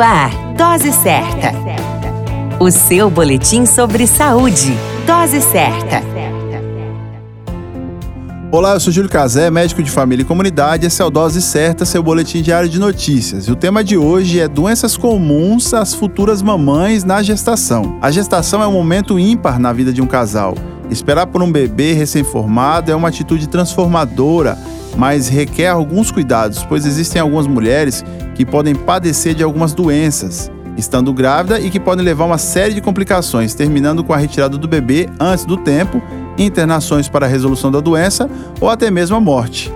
Ar, Dose Certa. O seu boletim sobre saúde. Dose Certa. Olá, eu sou Júlio Cazé, médico de família e comunidade. Esse é o Dose Certa, seu boletim diário de notícias. E o tema de hoje é doenças comuns às futuras mamães na gestação. A gestação é um momento ímpar na vida de um casal. Esperar por um bebê recém-formado é uma atitude transformadora, mas requer alguns cuidados, pois existem algumas mulheres que podem padecer de algumas doenças, estando grávida e que podem levar uma série de complicações, terminando com a retirada do bebê antes do tempo, internações para a resolução da doença ou até mesmo a morte.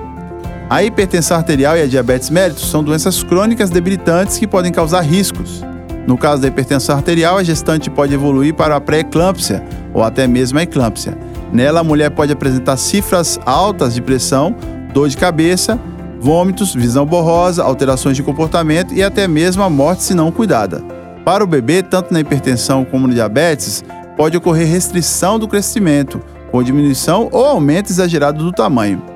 A hipertensão arterial e a diabetes mellitus são doenças crônicas debilitantes que podem causar riscos. No caso da hipertensão arterial, a gestante pode evoluir para a pré-eclâmpsia ou até mesmo a eclâmpsia. Nela, a mulher pode apresentar cifras altas de pressão, dor de cabeça, vômitos, visão borrosa, alterações de comportamento e até mesmo a morte se não cuidada. Para o bebê, tanto na hipertensão como no diabetes, pode ocorrer restrição do crescimento, com diminuição ou aumento exagerado do tamanho.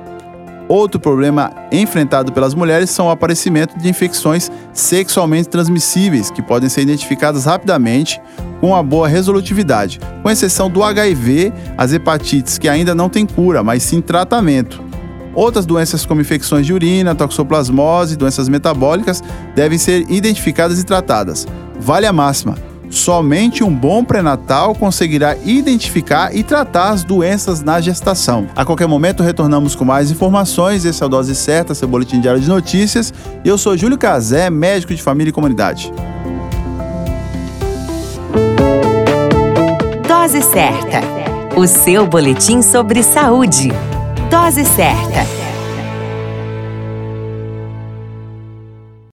Outro problema enfrentado pelas mulheres são o aparecimento de infecções sexualmente transmissíveis, que podem ser identificadas rapidamente com uma boa resolutividade, com exceção do HIV, as hepatites que ainda não têm cura, mas sim tratamento. Outras doenças como infecções de urina, toxoplasmose, doenças metabólicas devem ser identificadas e tratadas. Vale a máxima: Somente um bom pré-natal conseguirá identificar e tratar as doenças na gestação. A qualquer momento retornamos com mais informações. Esse é o Dose Certa, seu boletim diário de notícias. Eu sou Júlio Cazé, médico de família e comunidade. Dose Certa, o seu boletim sobre saúde. Dose Certa.